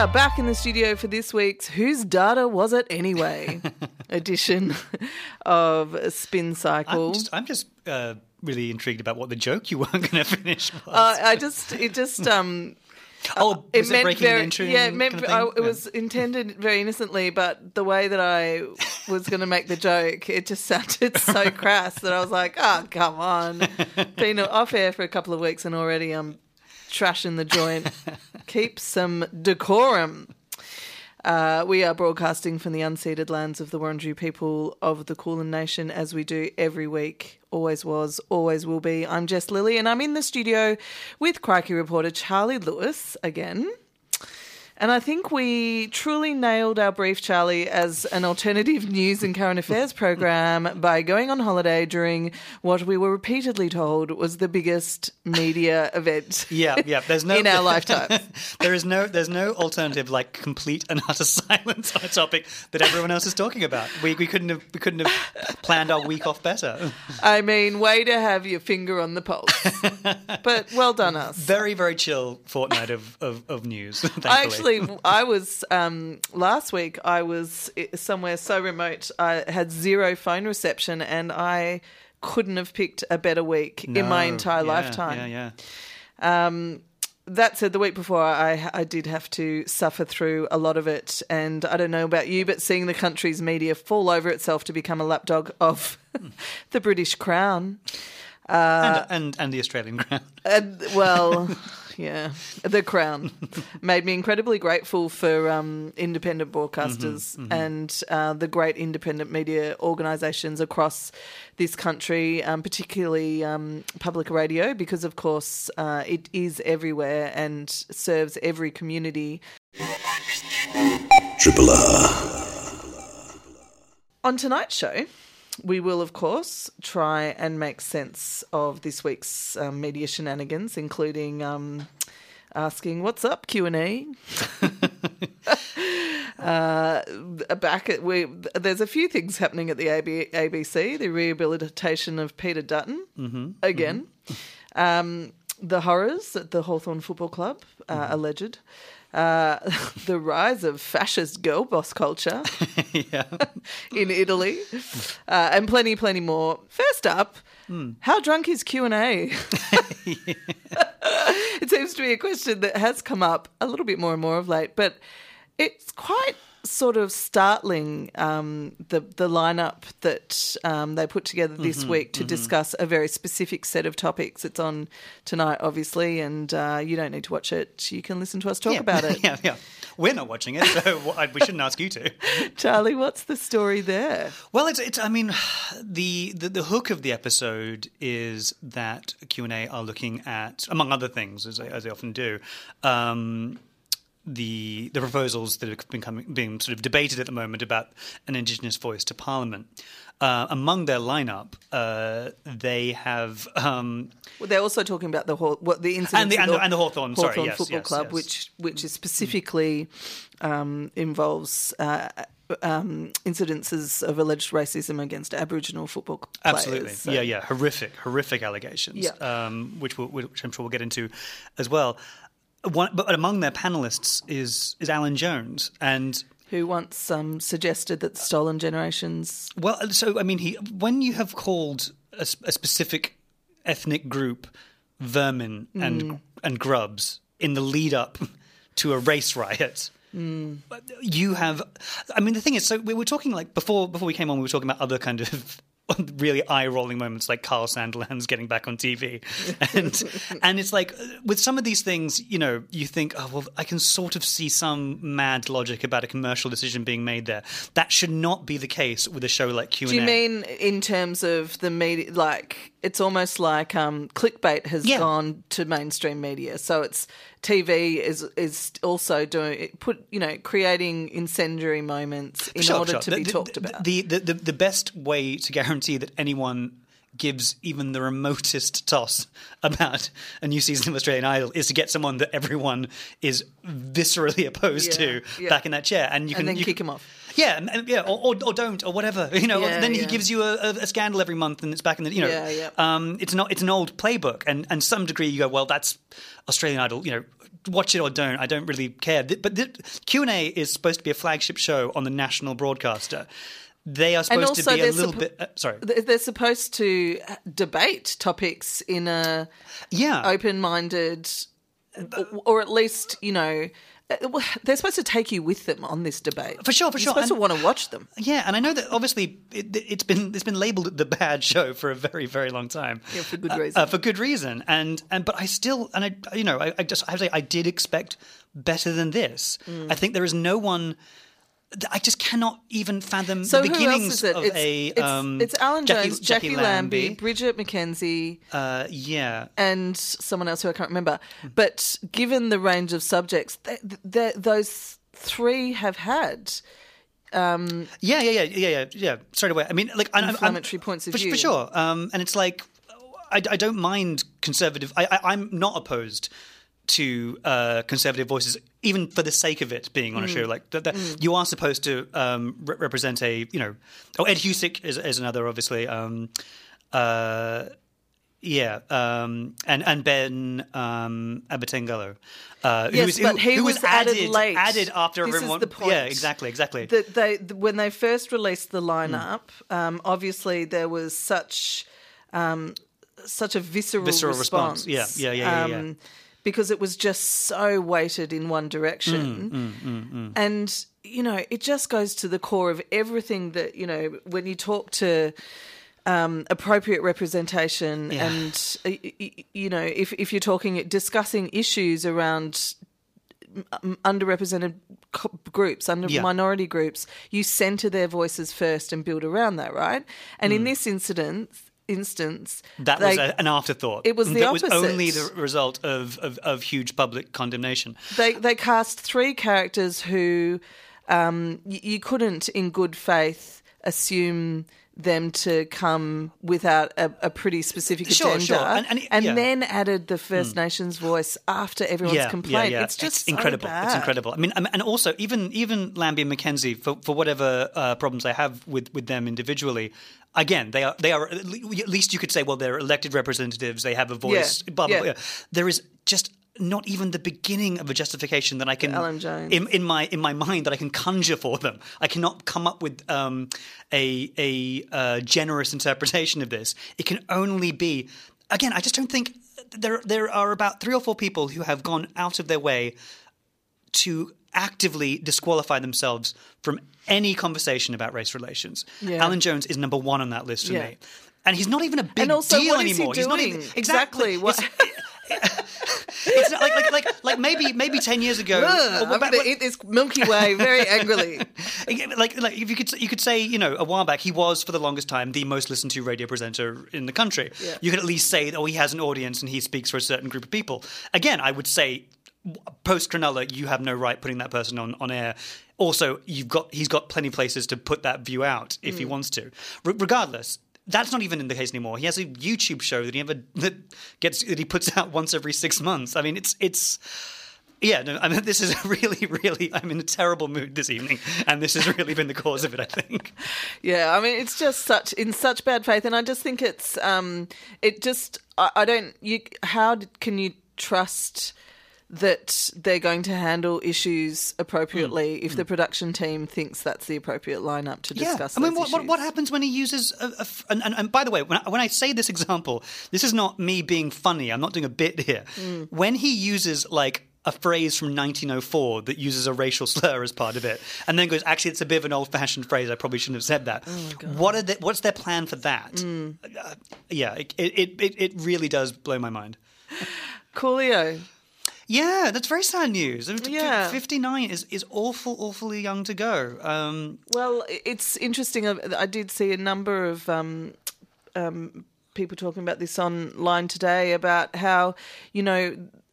are back in the studio for this week's Whose Data Was It Anyway edition of Spin Cycle. I'm just, I'm just uh, really intrigued about what the joke you weren't going to finish was. Uh, I just, it just, um, oh, it was it, meant breaking very, entering? yeah, it meant kind of I, it was intended very innocently, but the way that I was going to make the joke, it just sounded so crass that I was like, oh, come on. Been off air for a couple of weeks and already I'm trashing the joint. Keep some decorum. Uh, we are broadcasting from the unceded lands of the Wurundjeri people of the Kulin Nation as we do every week. Always was, always will be. I'm Jess Lilly and I'm in the studio with Crikey reporter Charlie Lewis again. And I think we truly nailed our brief, Charlie, as an alternative news and current affairs program by going on holiday during what we were repeatedly told was the biggest media event Yeah, yeah. There's no in our lifetimes. there is no there's no alternative like complete and utter silence on a topic that everyone else is talking about. We we couldn't have we couldn't have planned our week off better. I mean, way to have your finger on the pulse. but well done, us. Very very chill fortnight of of, of news. Thankfully. I actually, I was um, last week. I was somewhere so remote. I had zero phone reception, and I couldn't have picked a better week in my entire yeah, lifetime. Yeah, yeah. Um, that said, the week before, I, I did have to suffer through a lot of it. And I don't know about you, but seeing the country's media fall over itself to become a lapdog of the British Crown. And, and and the Australian crown. And, well, yeah, the Crown made me incredibly grateful for um, independent broadcasters and uh, the great independent media organisations across this country, um, particularly um, public radio, because of course uh, it is everywhere and serves every community. Triple R. On tonight's show, we will, of course, try and make sense of this week's um, media shenanigans, including um, asking "What's up, Q and A." Uh, back at we, there's a few things happening at the AB, ABC. The rehabilitation of Peter Dutton again, Um, the horrors at the Hawthorn Football Club, uh, alleged. Uh, the rise of fascist girl boss culture yeah. in Italy, uh, and plenty, plenty more. First up, how drunk is Q and A? it seems to be a question that has come up a little bit more and more of late, but it's quite sort of startling um, the the lineup that um, they put together this week to discuss a very specific set of topics. It's on tonight, obviously, and uh, you don't need to watch it. You can listen to us talk yeah. about it. yeah, yeah. We're not watching it, so we shouldn't ask you to. Charlie, what's the story there? Well, it's, it's I mean, the, the the hook of the episode is that Q and A are looking at, among other things, as they, as they often do, um, the the proposals that have been coming, being sort of debated at the moment about an Indigenous voice to Parliament. Uh, among their lineup, uh, they have um, Well, they're also talking about the what the incident And the- and the- and the Hawthorn, sorry, yes, Football yes, Club, yes. which which is specifically um, involves uh, um, incidences of alleged racism against Aboriginal football players. Absolutely. So- Yeah, yeah. Horrific, horrific allegations, Yeah. um, which, we'll, which I'm sure we'll get into as well. One, but among their panelists is is Alan Jones, and Who once um, suggested that stolen generations? well, so I mean, he when you have called a specific ethnic group vermin and and grubs in the lead up to a race riot. You have, I mean, the thing is, so we were talking like before before we came on, we were talking about other kind of really eye rolling moments, like Kyle Sandilands getting back on TV, and and it's like with some of these things, you know, you think, oh well, I can sort of see some mad logic about a commercial decision being made there. That should not be the case with a show like Q and A. Do you mean in terms of the media? Like it's almost like um, clickbait has Yeah. gone to mainstream media, so it's TV is is also doing put you know creating incendiary moments in Sure, order sure. to The- be the- talked about. The, the, the, the best way to guarantee that anyone gives even the remotest toss about a new season of Australian Idol is to get someone that everyone is viscerally opposed Yeah, to yeah. back in that chair, and you can and then you kick can- him off. Yeah, yeah, or, or, or don't, or whatever. You know, Yeah, then he gives you a, a, a scandal every month, and it's back in the. You know, Yeah, yeah. Um, it's not. It's an old playbook, and and some degree you go, well, that's Australian Idol. You know, watch it or don't. I don't really care. But Q and A is supposed to be a flagship show on the national broadcaster. They are supposed to be a little suppo- bit. Uh, sorry. They're supposed to debate topics in a Yeah. open-minded, or, or at least you know, they're supposed to take you with them on this debate. For sure, for You're sure. supposed to want to watch them. Yeah, and I know that obviously it, it's been it's been labelled the bad show for a very very long time. Yeah, for good Uh, reason. Uh, for good reason, and and but I still and I you know I, I just I have to say I did expect better than this. Mm. I think there is no one. I just cannot even fathom So the beginnings it? of It's, a. it's, um, it's Alan Jackie- Jones, Jackie, Lambie, Bridget McKenzie, Uh, yeah, and someone else who I can't remember. But given the range of subjects, th th those three have had yeah, yeah, yeah, yeah, yeah, yeah. Straight away. I mean, like I'm- I'm- points of for, view. for sure. Um, and it's like I, I don't mind conservative. I, I, I'm not opposed to uh, conservative voices, even for the sake of it being on a Mm. show like that. that You are supposed to um, re- represent a, you know. Oh, Ed Husic is, is another, obviously. Um, uh, yeah, um, and and Ben um, Abbatangelo, uh, who Yes, was- but he who was was added added late. added after This is everyone. the point. Yeah, exactly, exactly. that they when they first released the lineup, um, obviously there was such um, such a visceral, Visceral response. response. Yeah, yeah, yeah, yeah, yeah. Because it was just so weighted in one direction, Mm, and you know it just goes to the core of everything that you know when you talk to. Um, appropriate representation, Yeah. and you know, if if you're talking discussing issues around underrepresented groups, under Yeah. minority groups, you center their voices first and build around that, right? And in this instance, instance. That they, was a, an afterthought. it was the that was only the result of, of, of huge public condemnation. they they cast three characters who um, y- you couldn't, in good faith, assume them to come without a, a pretty specific agenda, sure. And- and- yeah. Hmm. then added the First Nations voice after everyone's complaint. It's just so incredible. It's bad. incredible. I mean, um, and also even even Lambie and McKenzie for for whatever uh, problems I have with with them individually. Again, they are they are at least you could say, well, they're elected representatives. They have a voice. Yeah, Blah blah. yeah. blah. There is just not even the beginning of a justification that I can in, in my in my mind that I can conjure for them. I cannot come up with um, a a uh, generous interpretation of this. It can only be again. I just don't think there there are about three or four people who have gone out of their way to actively disqualify themselves from any conversation about race relations. Yeah. Alan Jones is number one on that list for Yeah. me. And he's not even a big And also, deal is he anymore. He's not even Exactly, what- It's, not like, like like like maybe maybe ten years ago. Ugh, I'm going to eat this Milky Way very angrily. like like if you could you could say you know a while back he was for the longest time the most listened to radio presenter in the country. Yeah. You could at least say oh he has an audience and he speaks for a certain group of people. Again, I would say post Cronulla you have no right putting that person on on air. Also, you've got he's got plenty of places to put that view out if Mm. he wants to. R- regardless. That's not even in the case anymore. He has a YouTube show that he ever that gets that he puts out once every six months. I mean, it's it's yeah, no, I mean, this is really, really. I'm in a terrible mood this evening, and this has really been the cause of it. I think. Yeah, I mean, it's just such in such bad faith, and I just think it's um, it just I, I don't you how can you trust that they're going to handle issues appropriately if the production team thinks that's the appropriate lineup to discuss. Yeah. I mean, what, what, what happens when he uses a, a f- and, and, and by the way, when I, when I say this example, this is not me being funny. I'm not doing a bit here. Mm. When he uses like a phrase from 1904 that uses a racial slur as part of it, and then goes, actually, it's a bit of an old-fashioned phrase. I probably shouldn't have said that. Oh what are the, What's their plan for that? Mm. Uh, yeah, it, it, it, it really does blow my mind. Coolio. Yeah, that's very sad news. I mean, f- Yeah. 59 is, is awful, awfully young to go. Um, Well, it's interesting. I I did see a number of um, um, people talking about this online today about how, you know,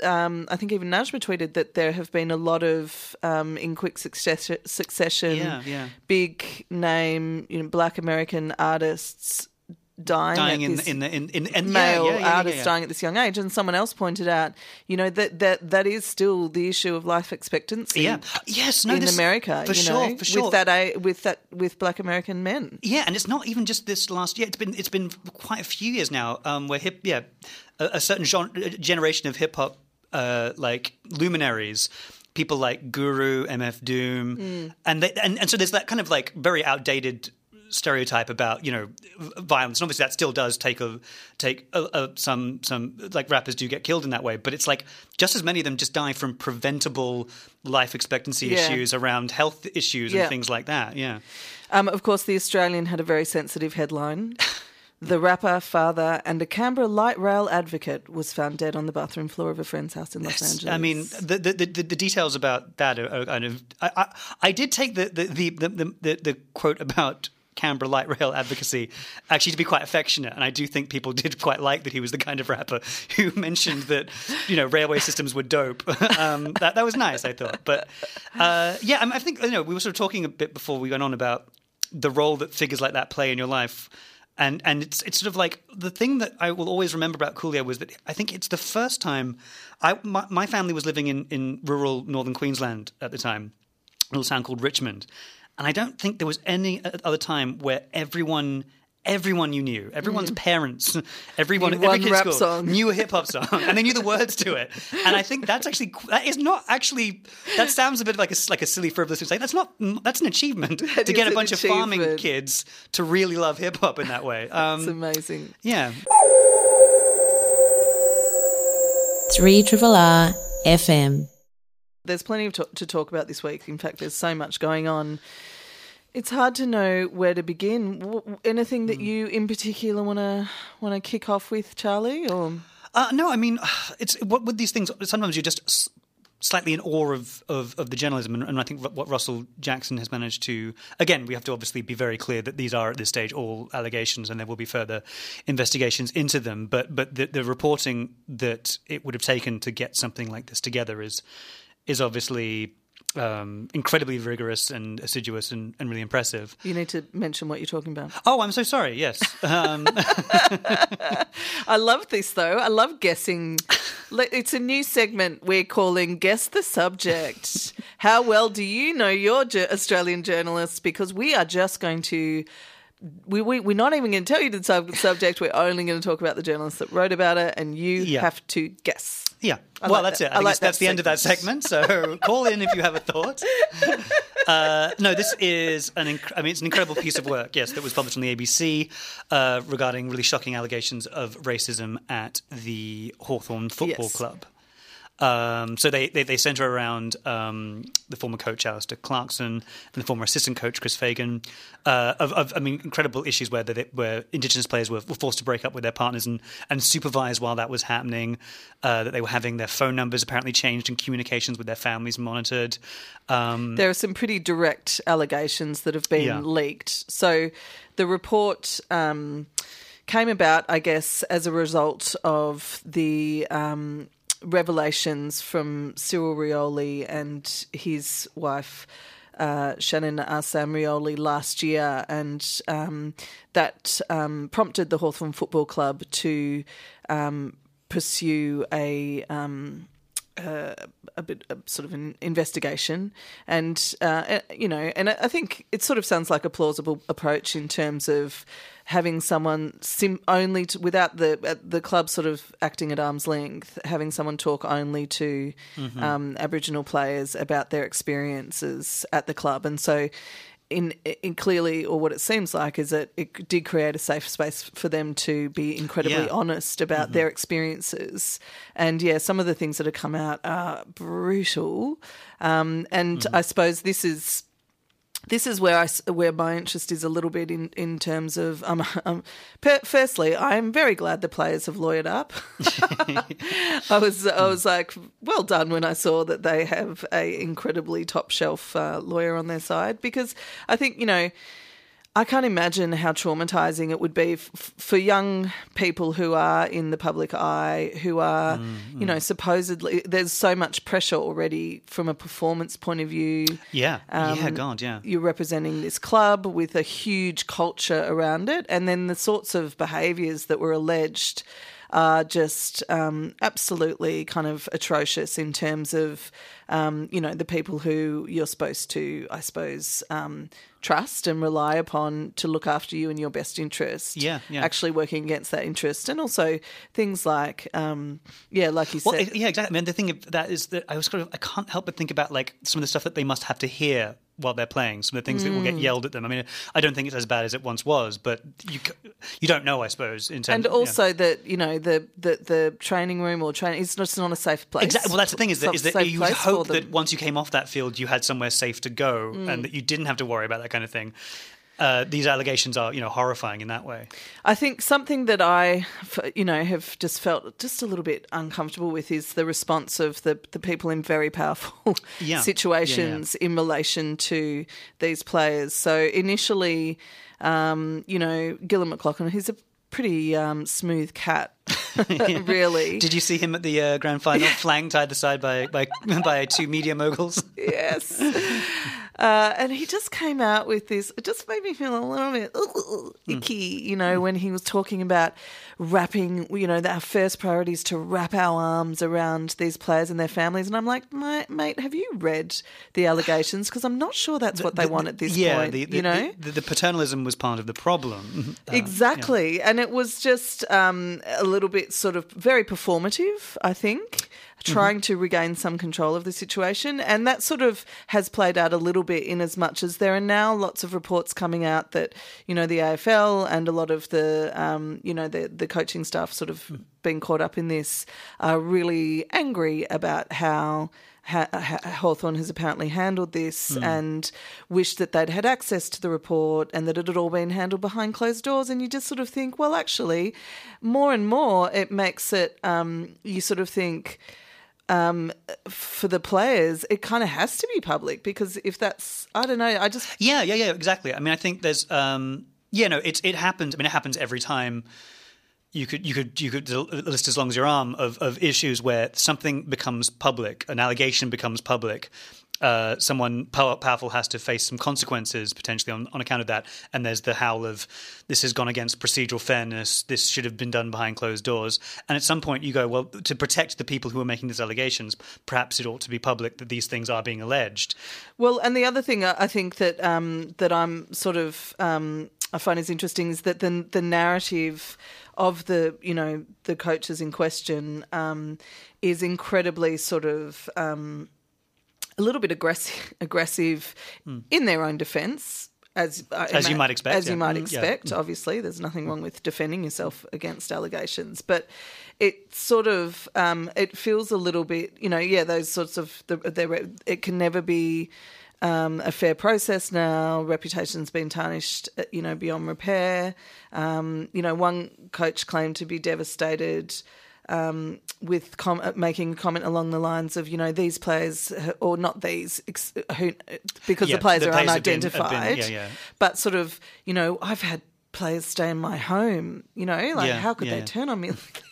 um, I think even Najma tweeted that there have been a lot of, um, in quick success- succession, Yeah, yeah. big name, you know, black American artists dying, dying at in, this in the in, in, in male yeah, yeah, yeah, artists dying at this young age. And someone else pointed out, you know, that that, that is still the issue of life expectancy. Yeah. Yes, no, in this- America, for you sure, know, for sure. with that with that with black American men. Yeah, and it's not even just this last year. It's been it's been quite a few years now. Um, where hip, yeah, a, a certain genre, generation of hip hop uh, like luminaries. People like Guru, MF Doom, and, they, and and so there's that kind of like very outdated stereotype about you know violence. And obviously, that still does take a take a, a, some some like rappers do get killed in that way. But it's like just as many of them just die from preventable life expectancy Yeah. issues around health issues and things like that. Yeah. Um, of course, the Australian had a very sensitive headline. The rapper, father, and a Canberra light rail advocate was found dead on the bathroom floor of a friend's house in Los Angeles. I mean, the the, the, the details about that are, are kind of. I, I, I did take the the, the, the, the, the quote about Canberra light rail advocacy actually to be quite affectionate, and I do think people did quite like that he was the kind of rapper who mentioned that you know railway systems were dope. um, that that was nice, I thought. But uh, yeah, I, mean, I think you know we were sort of talking a bit before we went on about the role that figures like that play in your life. And and it's it's sort of like the thing that I will always remember about Coolio was that I think it's the first time I my, my family was living in, in rural northern Queensland at the time, a little town called Richmond, and I don't think there was any other time where everyone everyone you knew, everyone's parents, everyone Knew every kid rap school song. knew a hip hop song, and they knew the words to it. And I think that's actually that is not actually that sounds a bit like a like a silly frivolous thing. That's not that's an achievement to get a bunch of farming kids to really love hip hop in that way. Um, it's amazing. yeah. 3 Triple R FM. There's plenty of to, to talk about this week. In fact, there's so much going on. It's hard to know where to begin. Anything Hmm. that you, in particular, want to want to kick off with, Charlie? Or Uh, no, I mean, it's what with these things. Sometimes you're just slightly in awe of, of, of the journalism, and, and I think what Russell Jackson has managed to. Again, we have to obviously be very clear that these are at this stage all allegations, and there will be further investigations into them. But but the, the reporting that it would have taken to get something like this together is is obviously. Um, incredibly rigorous and assiduous and, and really impressive. you need to mention what you're talking about. Oh, I'm so sorry. Yes, um, I love this though. I love guessing. It's a new segment we're calling "Guess the Subject." How well do you know your Australian journalists? Because we are just going to. We, we, we're not even going to tell you the sub- subject. We're only going to talk about the journalists that wrote about it, and you Yeah. have to guess. Yeah. I well, like that's that. it. I, I like that's that the end of that segment. So call in if you have a thought. Uh, no, this is an. Inc- I mean, it's an incredible piece of work. Yes, that was published on the ABC uh, regarding really shocking allegations of racism at the Hawthorn Football Yes. Club. Um, so they, they, they centre around um, the former coach Alastair Clarkson and the former assistant coach Chris Fagan. Uh, of, of I mean, incredible issues where they, where Indigenous players were, were forced to break up with their partners and, and supervise while that was happening. Uh, that they were having their phone numbers apparently changed and communications with their families monitored. Um, There are some pretty direct allegations that have been Yeah. leaked. So the report um, came about, I guess, as a result of the um, revelations from Cyril Rioli and his wife. Uh, Shannon Assam Rioli last year, and um, that um, prompted the Hawthorn Football Club to um, pursue a um, a bit of sort of an investigation, and uh, you know, and I think it sort of sounds like a plausible approach in terms of having someone sim- only to, without the uh, the club sort of acting at arm's length, having someone talk only to um, Aboriginal players about their experiences at the club, and so. In, in clearly, or what it seems like, is that it did create a safe space for them to be incredibly Yeah. honest about their experiences. And yeah, some of the things that have come out are brutal. Um, and I suppose this is. This is where I where my interest is a little bit in in terms of um, um per, firstly I'm very glad the players have lawyered up. I was I was like well done when I saw that they have a incredibly top shelf uh, lawyer on their side because I think you know I can't imagine how traumatizing it would be f- for young people who are in the public eye, who are, you know, supposedly there's so much pressure already from a performance point of view. yeah, yeah, Um, God, yeah. You're representing this club with a huge culture around it, and then the sorts of behaviours that were alleged are just um, absolutely kind of atrocious in terms of, um, you know, the people who you're supposed to, I suppose, um, trust and rely upon to look after you in your best interest. Yeah, yeah. Actually working against that interest. And also things like, um, yeah, like you Well, said. yeah, exactly. I mean, the thing of that is that I was kind of I can't help but think about like some of the stuff that they must have to hear while they're playing. Some of the things that will Mm. get yelled at them. I mean, I don't think it's as bad as it once was, but you you don't know, I suppose. In terms, and yeah. also that you know the, the the training room or training it's just not a safe place. Exactly. Well, that's the thing is that, is that not you hope that once you came off that field, you had somewhere safe to go, Mm. and that you didn't have to worry about that kind of thing. Uh, these allegations are, you know, horrifying in that way. I think something that I, you know, have just felt just a little bit uncomfortable with is the response of the the people in very powerful Yeah. situations in relation to these players. So initially, um, you know, Gillon McLachlan, he's a pretty um, smooth cat, really. Did you see him at the uh, grand final, flanked either side by by by two media moguls? yes. Uh, and he just came out with this. It just made me feel a little bit ooh, icky, you know, when he was talking about wrapping. You know, that our first priority is to wrap our arms around these players and their families. And I'm like, mate, mate have you read the allegations? Because I'm not sure that's what they want at this yeah, point. the, the, you know, the, the paternalism was part of the problem. Uh, exactly. And it was just um, a little bit sort of very performative, I think, trying to regain some control of the situation. And that sort of has played out a little bit in as much as there are now lots of reports coming out that, you know, the AFL and a lot of the, um, you know, the, the coaching staff sort of being caught up in this are really angry about how ha- ha- Hawthorn has apparently handled this and wished that they'd had access to the report and that it had all been handled behind closed doors. And you just sort of think, well, actually, more and more it makes it, um, you sort of think, um, for the players, it kind of has to be public because if that's, I don't know, I just, Yeah, yeah, yeah, exactly. I mean, I think there's, um, yeah, no, it's it happens. I mean, it happens every time. You could you could you could list as long as your arm of of issues where something becomes public, an allegation becomes public. Uh, someone powerful has to face some consequences potentially on, on account of that, and there's the howl of this has gone against procedural fairness. This should have been done behind closed doors. And at some point, you go, well, to protect the people who are making these allegations, perhaps it ought to be public that these things are being alleged. Well, and the other thing I think that um, that I'm sort of um, I find is interesting is that the the narrative of the you know the coaches in question um, is incredibly sort of um, a little bit aggressive aggressive in their own defence. As, I Hmm. As you might expect, As you might Mm, yeah. expect, obviously, there's nothing wrong with defending yourself against allegations, but it sort of um, it feels a little bit, you know, yeah, those sorts of the, the it can never be um, a fair process now. Reputation's been tarnished, uh, you know, beyond repair. Um, you know, one coach claimed to be devastated um, with com- uh, making a comment along the lines of, you know, these players, uh, or not these, ex- who, because Yeah, the players the are players have been- have been- unidentified. yeah, yeah. But sort of, you know, I've had players stay in my home. You know, like how could they turn on me?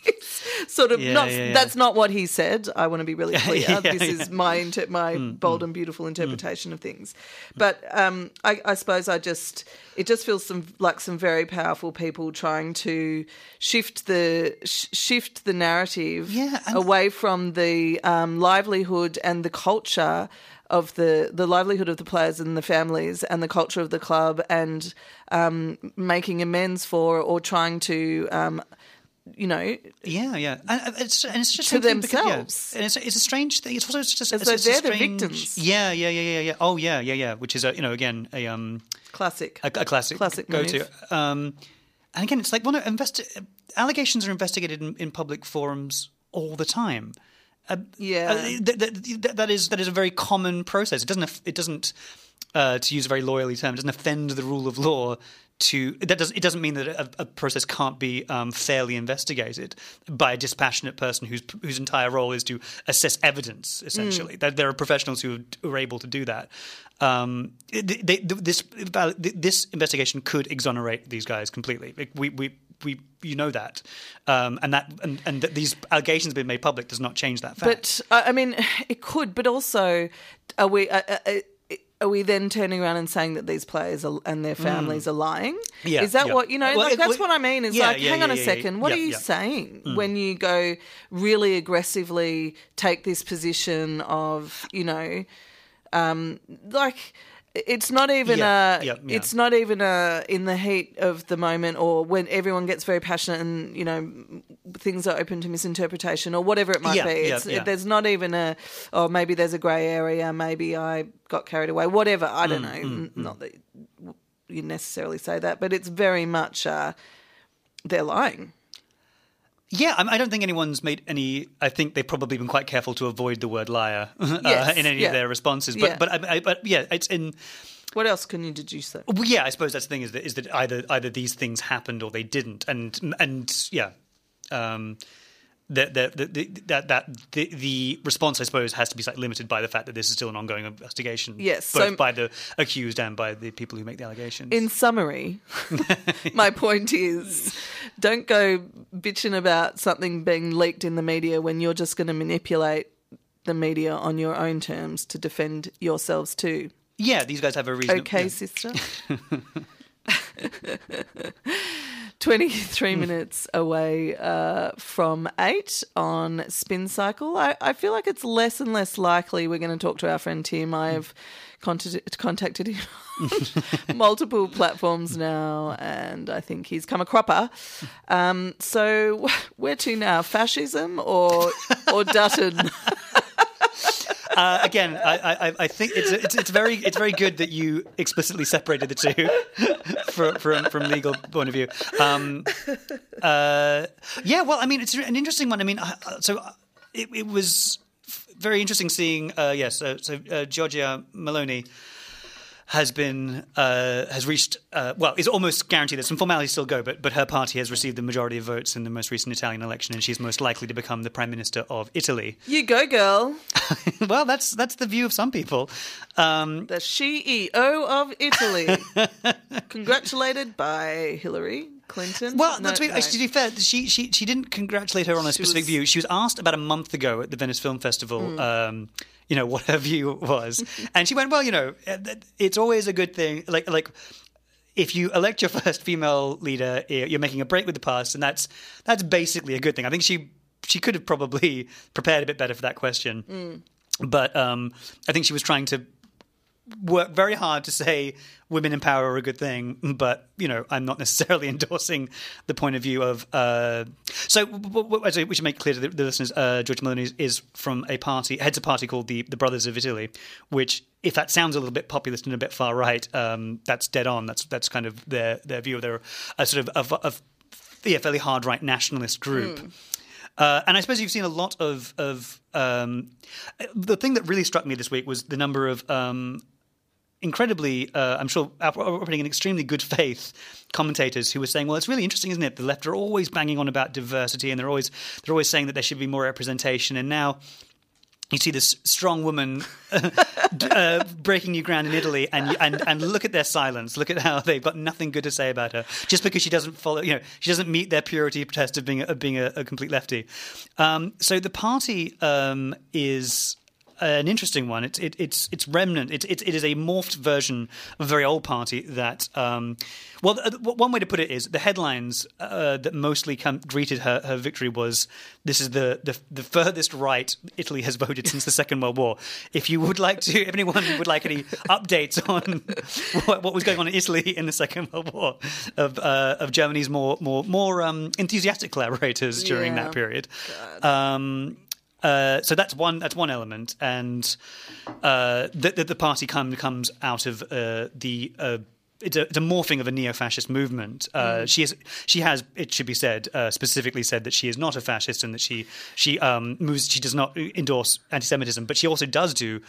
Sort of Yeah, not. yeah, yeah. That's not what he said. I want to be really clear. This. Mm, is my inter- my bold and beautiful interpretation of things. But um, I, I suppose I just it just feels some like some very powerful people trying to shift the sh- shift the narrative away from the um, livelihood and the culture of the the livelihood of the players and the families and the culture of the club and um, making amends for or trying to um, you know Yeah, yeah, and uh, it's and it's just To something because- yeah. themselves. and it's, it's a strange thing. It's also just As it's, it's they're the strange- victims. Yeah, yeah, yeah, yeah, yeah. Oh, yeah, yeah, yeah. Which is a you know again a um classic. a, a classic Classic go to. Um, and again, it's like one investi- allegations are investigated in, in public forums all the time. Uh, Yeah. uh, th- th- th- that is that is a very common process. It doesn't it doesn't uh, to use a very lawyerly term, it doesn't offend the rule of law. To that does it doesn't mean that a, a process can't be um, fairly investigated by a dispassionate person whose whose entire role is to assess evidence. Essentially, that there are professionals who, are able to do that. Um, they, they, this this investigation could exonerate these guys completely. We we we you know that, um, and that and, and that these allegations being made public does not change that fact. But I I mean, it could. But also, are we? Uh, uh, are we then turning around and saying that these players are, and their families are lying? Mm. Yeah, is that yeah. what you know? Well, like that's well, what I mean. Is yeah, like, hang on a second, what are you yeah. Mm. saying when you go really aggressively take this position of you know, um, like it's not even Yeah, a yeah, yeah. it's not even a in the heat of the moment or when everyone gets very passionate and you know things are open to misinterpretation or whatever it might be. yeah, It's, yeah. There's not even a oh maybe there's a grey area, maybe I got carried away, whatever. I Mm, don't know. N- Not that you necessarily say that, but it's very much uh, they're lying. Yeah, I, I don't think anyone's made any. I think they've probably been quite careful to avoid the word liar uh, in any yeah. of their responses. But Yeah. but I, I, but yeah, it's in. What else can you deduce though? Well, yeah, I suppose that's the thing is that is that either either these things happened or they didn't, and and yeah, um, that that the, the, that that the, the response I suppose has to be slightly limited by the fact that this is still an ongoing investigation. Yes, both so- by the accused and by the people who make the allegations. In summary, my point is don't go bitching about something being leaked in the media when you're just going to manipulate the media on your own terms to defend yourselves too. yeah, these guys have a reason. Okay, yeah. sister? 23 minutes away uh, from 8 on Spin Cycle. I, I feel like it's less and less likely we're going to talk to our friend Tim. I have contacted, contacted him on multiple platforms now, and I think he's come a cropper. Um, so, where to now? Fascism or, or Dutton? Uh, again, I, I, I think it's, it's it's very it's very good that you explicitly separated the two from from, from legal point of view. Um, uh, yeah, well, I mean, it's an interesting one. I mean, so uh, it, it was very interesting seeing. Uh, yes, so, so uh, Giorgia Meloni has been uh, has reached uh, well it's almost guaranteed that some formalities still go but but her party has received the majority of votes in the most recent Italian election and she's most likely to become the prime minister of Italy You go, girl. well that's that's the view of some people um, the CEO of Italy. Congratulated by Hillary Clinton. well No, to, be, no. to be fair she, she she didn't congratulate her on a specific was- view she was asked about a month ago at the Venice Film Festival Hmm. um, you know what her view was and she went well you know it's always a good thing like like if you elect your first female leader, you're making a break with the past, and that's that's basically a good thing. I think she she could have probably prepared a bit better for that question, but um, I think she was trying to work very hard to say women in power are a good thing, but you know I'm not necessarily endorsing the point of view of. Uh, so we should make clear to the, the listeners: uh, George Meloni is, is from a party, heads a party called the the Brothers of Italy, which, if that sounds a little bit populist and a bit far right, um, that's dead on. That's that's kind of their their view. They're a sort of a, a, yeah, fairly hard right nationalist group. Uh, and I suppose you've seen a lot of of um, the thing that really struck me this week was the number of um, incredibly, uh, I'm sure, op- operating in extremely good faith commentators who were saying, "Well, it's really interesting, isn't it? The left are always banging on about diversity, and they're always they're always saying that there should be more representation, and now." You see this strong woman uh, breaking new ground in Italy, and, and and look at their silence. Look at how they've got nothing good to say about her, just because she doesn't follow. You know, she doesn't meet their purity test of being a, of being a, a complete lefty. Um, so the party um, is an interesting one. It's it, it's it's remnant. It, it it is a morphed version of a very old party that. Um, well, uh, one way to put it is the headlines uh, that mostly come, greeted her, her victory was this is the, the the furthest right Italy has voted since the Second World War. If you would like to, if anyone would like any updates on what, what was going on in Italy in the Second World War of uh, of Germany's more more more um, enthusiastic collaborators during Yeah. that period. Um, uh, so that's one. That's one element, and uh, the, the, the party come, comes out of uh, the. Uh, it's a, it's a morphing of a neo-fascist movement. Uh, She is. She has. It should be said uh, specifically said that she is not a fascist and that she she um, moves. She does not endorse anti-Semitism, but she also does do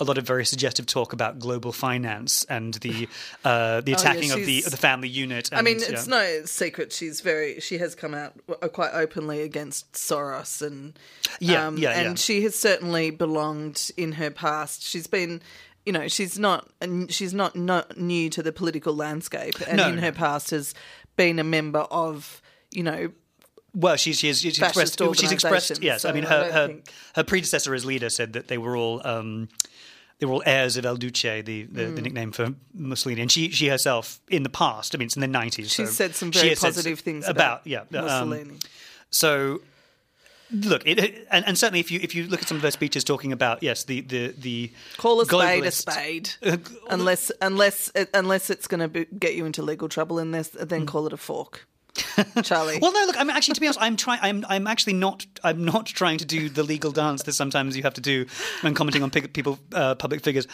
a lot of very suggestive talk about global finance and the uh, the yeah, attacking of the of the family unit. And, I mean, yeah. it's no secret. She's very. She has come out quite openly against Soros, and Yeah, um, yeah, and yeah. she has certainly belonged in her past. She's been, you know, she's not she's not not new to the political landscape, and No, in her no. past has been a member of, you know, Well, she's she's, she's expressed. She's expressed. Yes, I mean her don't her, think- her predecessor as leader said that they were all. Um, they were all heirs of Il Duce, the, the, Mm. the nickname for Mussolini, and she she herself in the past, I mean, it's in the nineties. She so said some very positive things about, about yeah um, Mussolini. so look, it, it- and, and certainly if you if you look at some of her speeches talking about yes the the the Call a spade a spade, Uh, unless unless unless it's going to get you into legal trouble, and this, then call it a fork, Charlie. Well, no. Look, I'm actually to be honest, I'm trying. I'm I'm actually not. I'm not trying to do the legal dance that sometimes you have to do when commenting on people, uh, public figures.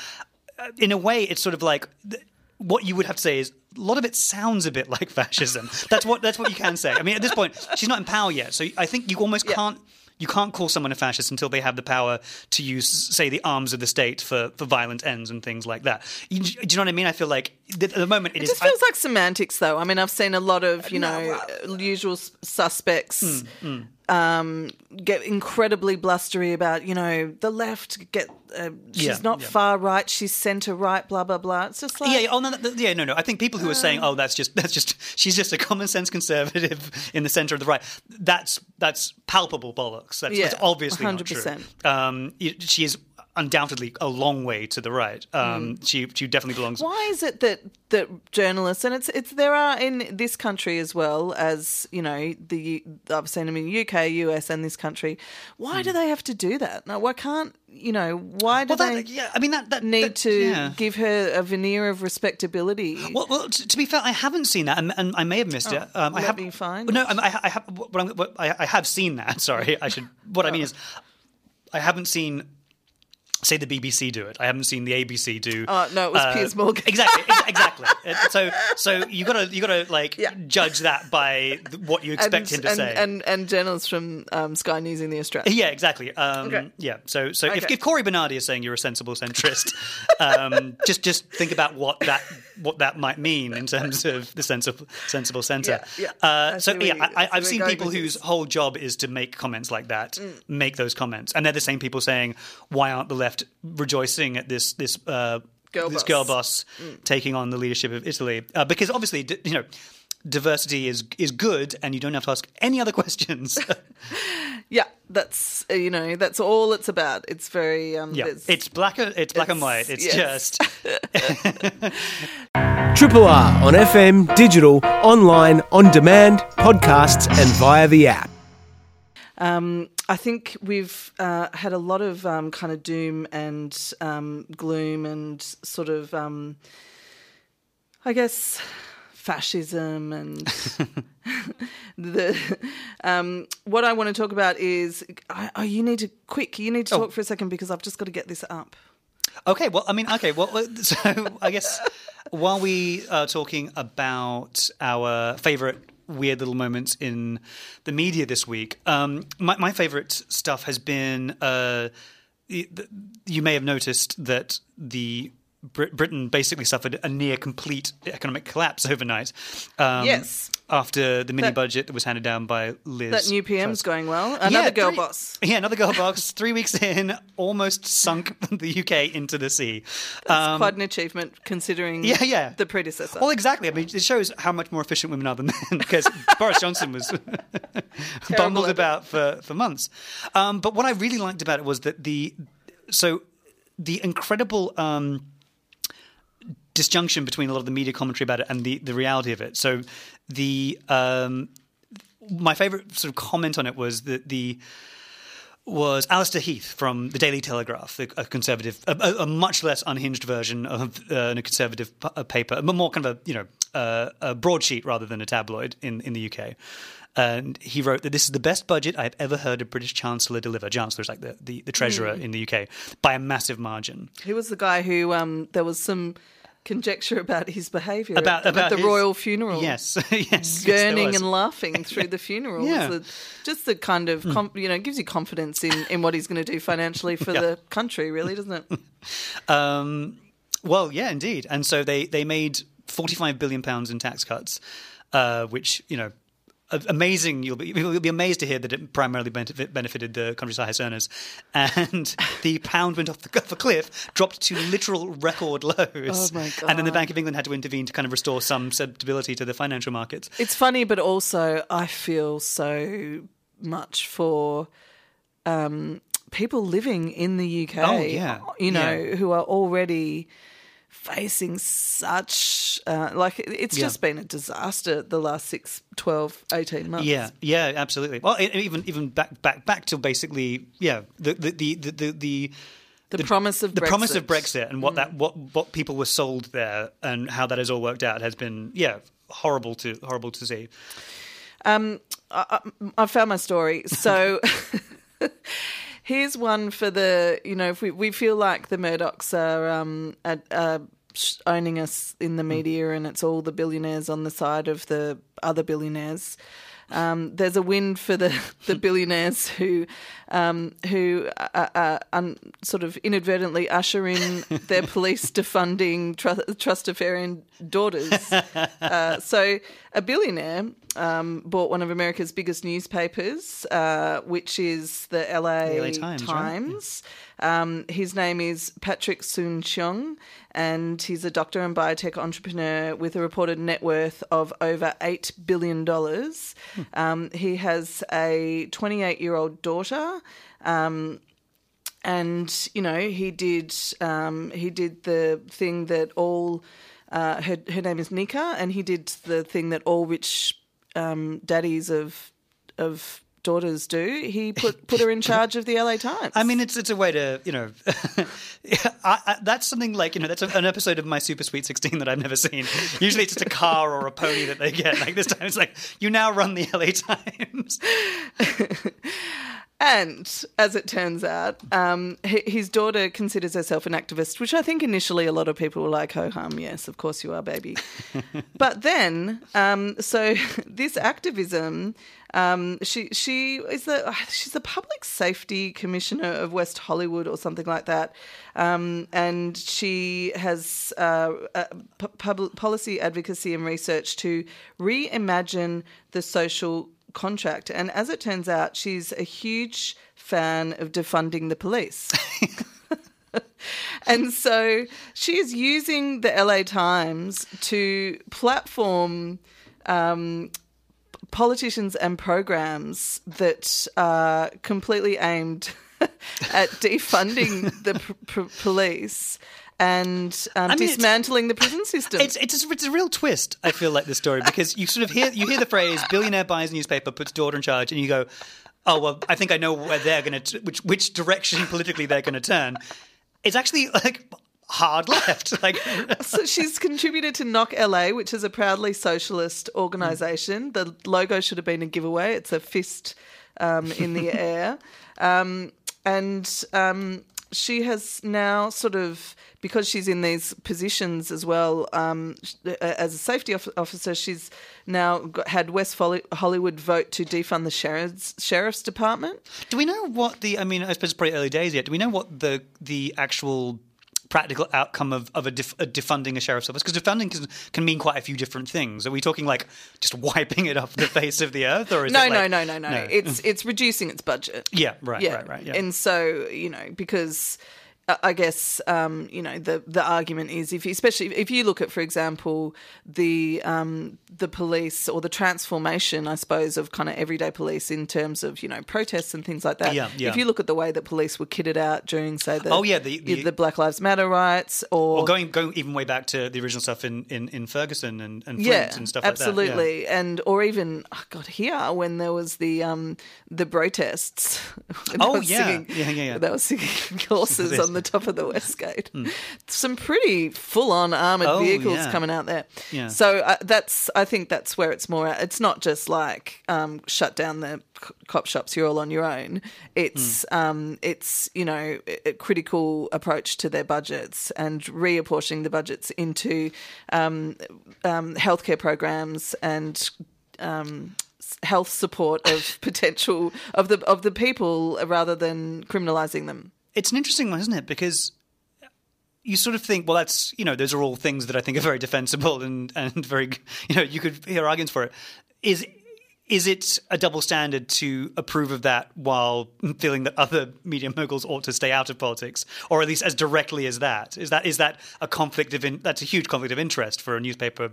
Uh, in a way, it's sort of like th- what you would have to say is a lot of it sounds a bit like fascism. That's what that's what you can say. I mean, at this point, she's not in power yet, so I think you almost Yeah. can't. You can't call someone a fascist until they have the power to use, say, the arms of the state for, for violent ends and things like that. You, do you know what I mean? I feel like th- at the moment it It is. just I- feels like semantics, though. I mean, I've seen a lot of you know uh, usual s- suspects Mm, Um, get incredibly blustery about you know the left. Get uh, she's Yeah, not yeah. far right. She's centre right. Blah blah blah. It's just like Yeah, yeah, oh no, th- yeah, no, no. I think people who are saying, "Oh, that's just that's just she's just a common sense conservative in the center of the right," that's that's palpable bollocks. That's, Yeah, that's obviously not true. 100%. Um, she is undoubtedly a long way to the right. Um, Mm. She she definitely belongs. Why is it that that journalists and it's it's there are in this country as well as you know the I've seen them in UK, US, and this country. Why do they have to do that? No, why can't you know? Why do Hmm. Well, they yeah, I mean that, that need that- to yeah. give her a veneer of respectability? Well, well t- to be fair, I haven't seen that, and, and I may have missed it. Um, I have me find No. I, I, I have. What I'm, what, I, I have seen that. Sorry, I should. What I mean is, I haven't seen. Say the BBC do it. I haven't seen the ABC do. Oh, no, it was Piers Morgan. Exactly, exactly. Uh, so, so you gotta you gotta like Yeah. judge that by what you expect him to and, say. and and journalists from um, Sky News in the Australia. yeah, exactly. Um, Okay. Yeah. So, so if, Okay. if Cory Bernardi is saying you're a sensible centrist, um, just just think about what that what that might mean in terms of the sensible sensible centre. Yeah, yeah. Uh, so yeah, I, I've seen people whose this. whole job is to make comments like that, Mm. make those comments, and they're the same people saying, "Why aren't the left rejoicing at this this uh, Girl this boss. girl boss taking on the leadership of Italy?" Uh, because obviously, you know. Diversity is is good, and you don't have to ask any other questions. Yeah, that's uh, you know that's all it's about. It's very um, Yeah, there's- it's black. It's black and white. It's yes. just Triple R on FM, digital, online, on demand, podcasts, and via the app. Um, I think we've uh, had a lot of um, kind of doom and um, gloom and sort of, um, I guess, fascism and the. Um, what I want to talk about is, I, oh, you need to quick. You need to talk for a second because I've just got to get this up. okay. Well, I mean, okay. Well, well, so I guess while we are talking about our favorite weird little moments in the media this week, um, my, my favorite stuff has been. Uh, you may have noticed that the Brit- Britain basically suffered a near complete economic collapse overnight. Um, Yes. After the mini That- budget that was handed down by Liz. That new PM's Truss. going well. Another Yeah, girl three- boss. Yeah, another girl boss. Three weeks in, almost sunk the UK into the sea. Um, Quite an achievement considering yeah, yeah. the predecessor. well, exactly. I mean, it shows how much more efficient women are than men because Boris Johnson was bumbled about for, for months. Um, but what I really liked about it was that the so the incredible um, disjunction between a lot of the media commentary about it and the, the reality of it. So the um, my favorite sort of comment on it was that the was Allister Heath from the Daily Telegraph, a, a conservative, a, a- much less unhinged version of uh, a conservative p- a paper, a more kind of a you know uh, a broadsheet rather than a tabloid in in the UK. And he wrote that this is the best budget I've ever heard a British Chancellor deliver. Chancellor's like the, the, the treasurer in the UK by a massive margin. He was the guy who um, there was some conjecture about his behaviour About- at, about at the his- royal funeral. Yes, yes, yes, Gurning was. and laughing through the funeral. Yeah. Hmm. The, just the kind of, com- you know, gives you confidence in, in what he's going to do financially for the country, really, doesn't it? Um, well, yeah, indeed. And so they, they made forty-five billion pounds in tax cuts, uh, which you know, amazing. You'll be you'll be amazed to hear that it primarily benefit, benefited the country's highest earners, and the pound went off the, off a cliff, dropped to literal record lows. Oh, my And then the Bank of England had to intervene to kind of restore some stability to the financial markets. It's funny, but also I feel so much for um, people living in the UK. Oh, yeah. you know, Yeah. who are already facing such uh, like it's Yeah. just been a disaster the last six, 12, 18 months. Yeah, yeah, absolutely. Well, even even back back back to basically, yeah, the the the the. the, the The promise of the promise of Brexit. Brexit and what that what what people were sold there and how that has all worked out has been yeah horrible to horrible to see. Um, I found my story. So here's one for the you know if we we feel like the Murdochs are um are sh- owning us in the media and it's all the billionaires on the side of the other billionaires. Um, there's a win for the, the billionaires who um, who are, are un, sort of inadvertently usher in their police defunding tru- trustafarian daughters. Uh, so a billionaire um, bought one of America's biggest newspapers, uh, which is the LA, LA Times, right? Times. Um, his name is Patrick Soon-Shiong, and he's a doctor and biotech entrepreneur with a reported net worth of over $8 billion. Um, he has a 28 year old daughter. Um, and you know he did um, he did the thing that all uh, her her name is Nika, and he did the thing that all rich um, daddies of of daughters do. He put put her in charge of the LA Times. I mean, it's it's a way to you know, I, I, that's something like you know that's a, an episode of my Super Sweet Sixteen that I've never seen. Usually, it's just a car or a pony that they get. Like this time, it's like you now run the LA Times. And as it turns out, um, his daughter considers herself an activist, which I think initially a lot of people were like, "Ho hum, yes, of course you are, baby." but then, um, so this activism, um, she she is the she's the public safety commissioner of West Hollywood or something like that, um, and she has uh, uh, p- policy advocacy and research to reimagine the social contract. And as it turns out, she's a huge fan of defunding the police. and so she is using the LA Times to platform um, politicians and programs that are completely aimed at defunding the p- p- police and um, mean, dismantling the prison system. It's it's a, it's a real twist. I feel like this story because you sort of hear you hear the phrase "billionaire buys newspaper, puts daughter in charge," and you go, "Oh well, I think I know where they're going to which which direction politically they're going to turn." It's actually like hard left. Like so she's contributed to Knock LA, which is a proudly socialist organisation. The logo should have been a giveaway. It's a fist um, in the air, um, and um, she has now sort of because she's in these positions as well um, as a safety officer. She's now got, had West Hollywood vote to defund the sheriff's sheriff's department. Do we know what the? I mean, I suppose it's probably early days yet. Do we know what the the actual practical outcome of, of a, def, a defunding a sheriff's office? Because defunding can, can mean quite a few different things. Are we talking like just wiping it off the face of the earth, or is No, it no, like- no, no, no. It's it's reducing its budget. yeah, right, right, right. Yeah. And so, you know, because I guess um, you know the the argument is if you, especially if you look at, for example, the um, the police or the transformation, I suppose, of kind of everyday police in terms of you know protests and things like that. Yeah, yeah. If you look at the way that police were kitted out during, say, the Oh, yeah, the- the- Black Lives Matter riots, or Or going going even way back to the original stuff in, in, in Ferguson and, and Flint yeah, and stuff absolutely, like that. and or even oh God here when there was the um the protests. Oh, yeah. singing- Yeah, yeah, yeah. They were singing horses on the top of the West Gate. Some pretty full on armored Hmm. Oh, vehicles yeah. coming out there. Yeah. So uh, that's I think that's where it's more. at. It's not just like um, shut down the c- cop shops. You're all on your own. It's Hmm. um, it's you know a a critical approach to their budgets and reapportioning the budgets into um, um, healthcare programs and um, health support of potential of the of the people rather than criminalizing them. It's an interesting one, isn't it? Because you sort of think, well, that's you know, those are all things that I think are very defensible and and very you know, you could hear arguments for it. Is is it a double standard to approve of that while feeling that other media moguls ought to stay out of politics, or at least as directly as that? Is that is that a conflict of in, that's a huge conflict of interest for a newspaper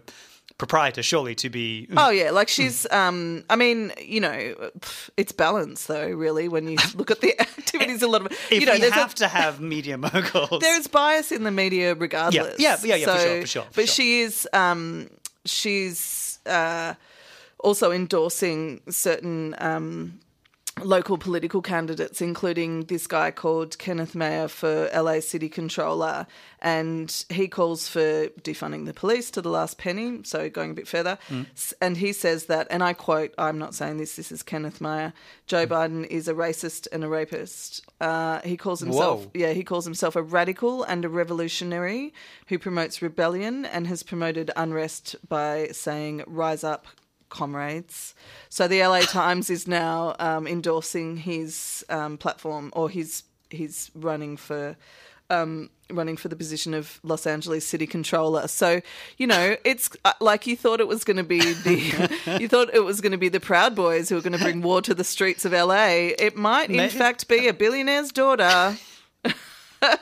proprietor, surely, to be? Oh yeah, like she's. Um, I mean, you know, it's balance though. Really, when you look at the activities, a lot of If you know, we have a, to have media moguls, there's bias in the media regardless. yeah, yeah, yeah, for So- sure, for sure, for but sure. she is. Um, she's uh, also endorsing certain. Um, local political candidates, including this guy called Kenneth Mejia for LA City Controller, and he calls for defunding the police to the last penny. So going a bit further, S- and he says that, and I quote: "I'm not saying this. This is Kenneth Mejia. Joe Biden is a racist and a rapist. Uh, he calls himself, Whoa. yeah, he calls himself a radical and a revolutionary who promotes rebellion and has promoted unrest by saying, "Rise up." Comrades. So the LA Times is now um, endorsing his um, platform, or he's he's running for um, running for the position of Los Angeles City Controller. So you know, it's uh, like you thought it was going to be the you thought it was going to be the Proud Boys who were going to bring war to the streets of LA. It might, in May- fact, be a billionaire's daughter.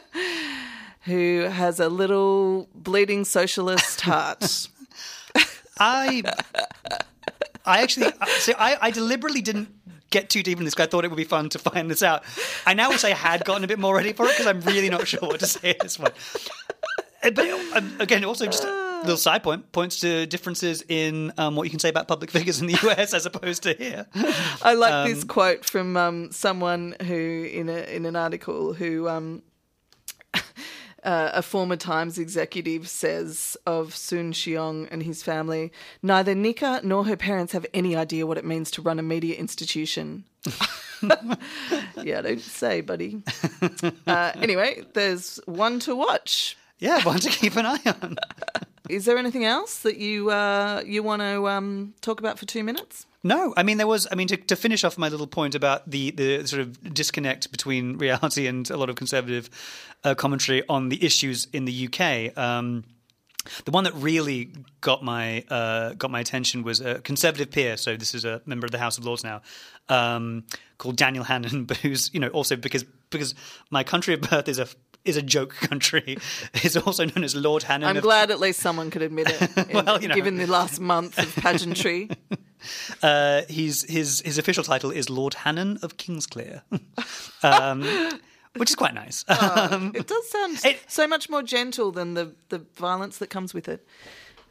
Who has a little bleeding socialist heart? I, I actually, so I, I deliberately didn't get too deep in this because I thought it would be fun to find this out. I now wish I had gotten a bit more ready for it because I'm really not sure what to say at this one. Uh, But um, again, also just a little side point points to differences in um, what you can say about public figures in the US as opposed to here. I like this quote from um, someone who, in a in an article, who um, uh, a former Times executive says of Soon-Shiong and his family, neither Nika nor her parents have any idea what it means to run a media institution. yeah, don't say, buddy. Uh, anyway, there's one to watch. Yeah, one to keep an eye on. Is there anything else that you uh, you want to um, talk about for two minutes? No, I mean there was. I mean to, to finish off my little point about the the sort of disconnect between reality and a lot of conservative uh, commentary on the issues in the UK. Um, the one that really got my uh, got my attention was a conservative peer. So this is a member of the House of Lords now, um, called Daniel Hannan, but who's you know also because because my country of birth is a is a joke country, is also known as Lord Hannan. I'm of- glad at least someone could admit it, in- Well, you know. given the last month of pageantry. Uh, he's his his official title is Lord Hannan of Kingsclere, um, which is quite nice. It does sound It- so much more gentle than the, the violence that comes with it.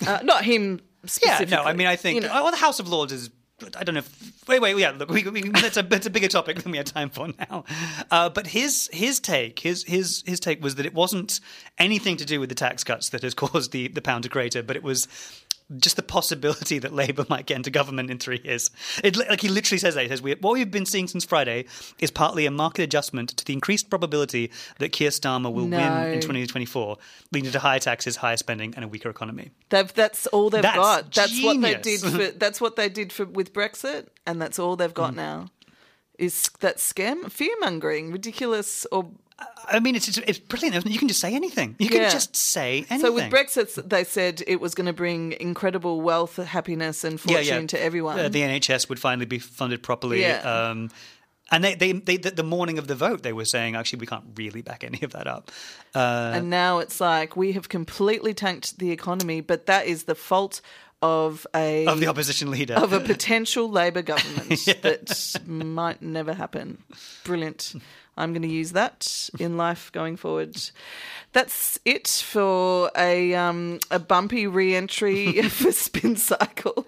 Uh, not him yeah, specifically. no, I mean, I think you know. well, the House of Lords is. I don't know. If, wait, wait, yeah. Look, we, we, that's a that's a bigger topic than we have time for now. Uh, but his his take his his his take was that it wasn't anything to do with the tax cuts that has caused the the pound to crater, but it was just the possibility that Labour might get into government in three years. It, like he literally says that. He says we, what we've been seeing since Friday is partly a market adjustment to the increased probability that Keir Starmer will No. win in 2024, leading to higher taxes, higher spending, and a weaker economy. They've, that's all they've That's got. That's what they did. For, that's what they did for with Brexit, and that's all they've Mm. got now. Is that scam, fear mongering, ridiculous, or I mean, it's it's, it's brilliant. You can just say anything. You can Yeah. just say anything. so with Brexit, they said it was going to bring incredible wealth, happiness, and fortune yeah. to everyone. Uh, the NHS would finally be funded properly. Yeah. Um, and they, they, they, the, the morning of the vote, they were saying, actually, we can't really back any of that up. Uh, and now it's like we have completely tanked the economy, but that is the fault of a of the opposition leader. of a potential Labor government that might never happen. Brilliant. I'm going to use that in life going forward. That's it for a um, a bumpy re-entry for Spin Cycle.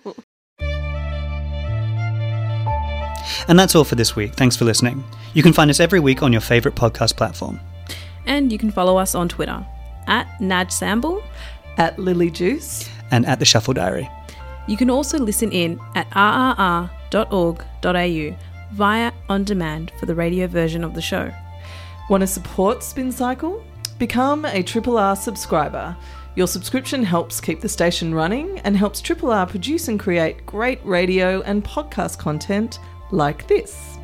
and that's all for this week. Thanks for listening. You can find us every week on your favourite podcast platform. And you can follow us on Twitter at Naj Samble. At Lily Juice. And at the Shuffle Diary. You can also listen in at rrr.org.au via on demand for the radio version of the show. Want to support Spin Cycle? Become a Triple R subscriber. Your subscription helps keep the station running and helps Triple R produce and create great radio and podcast content like this.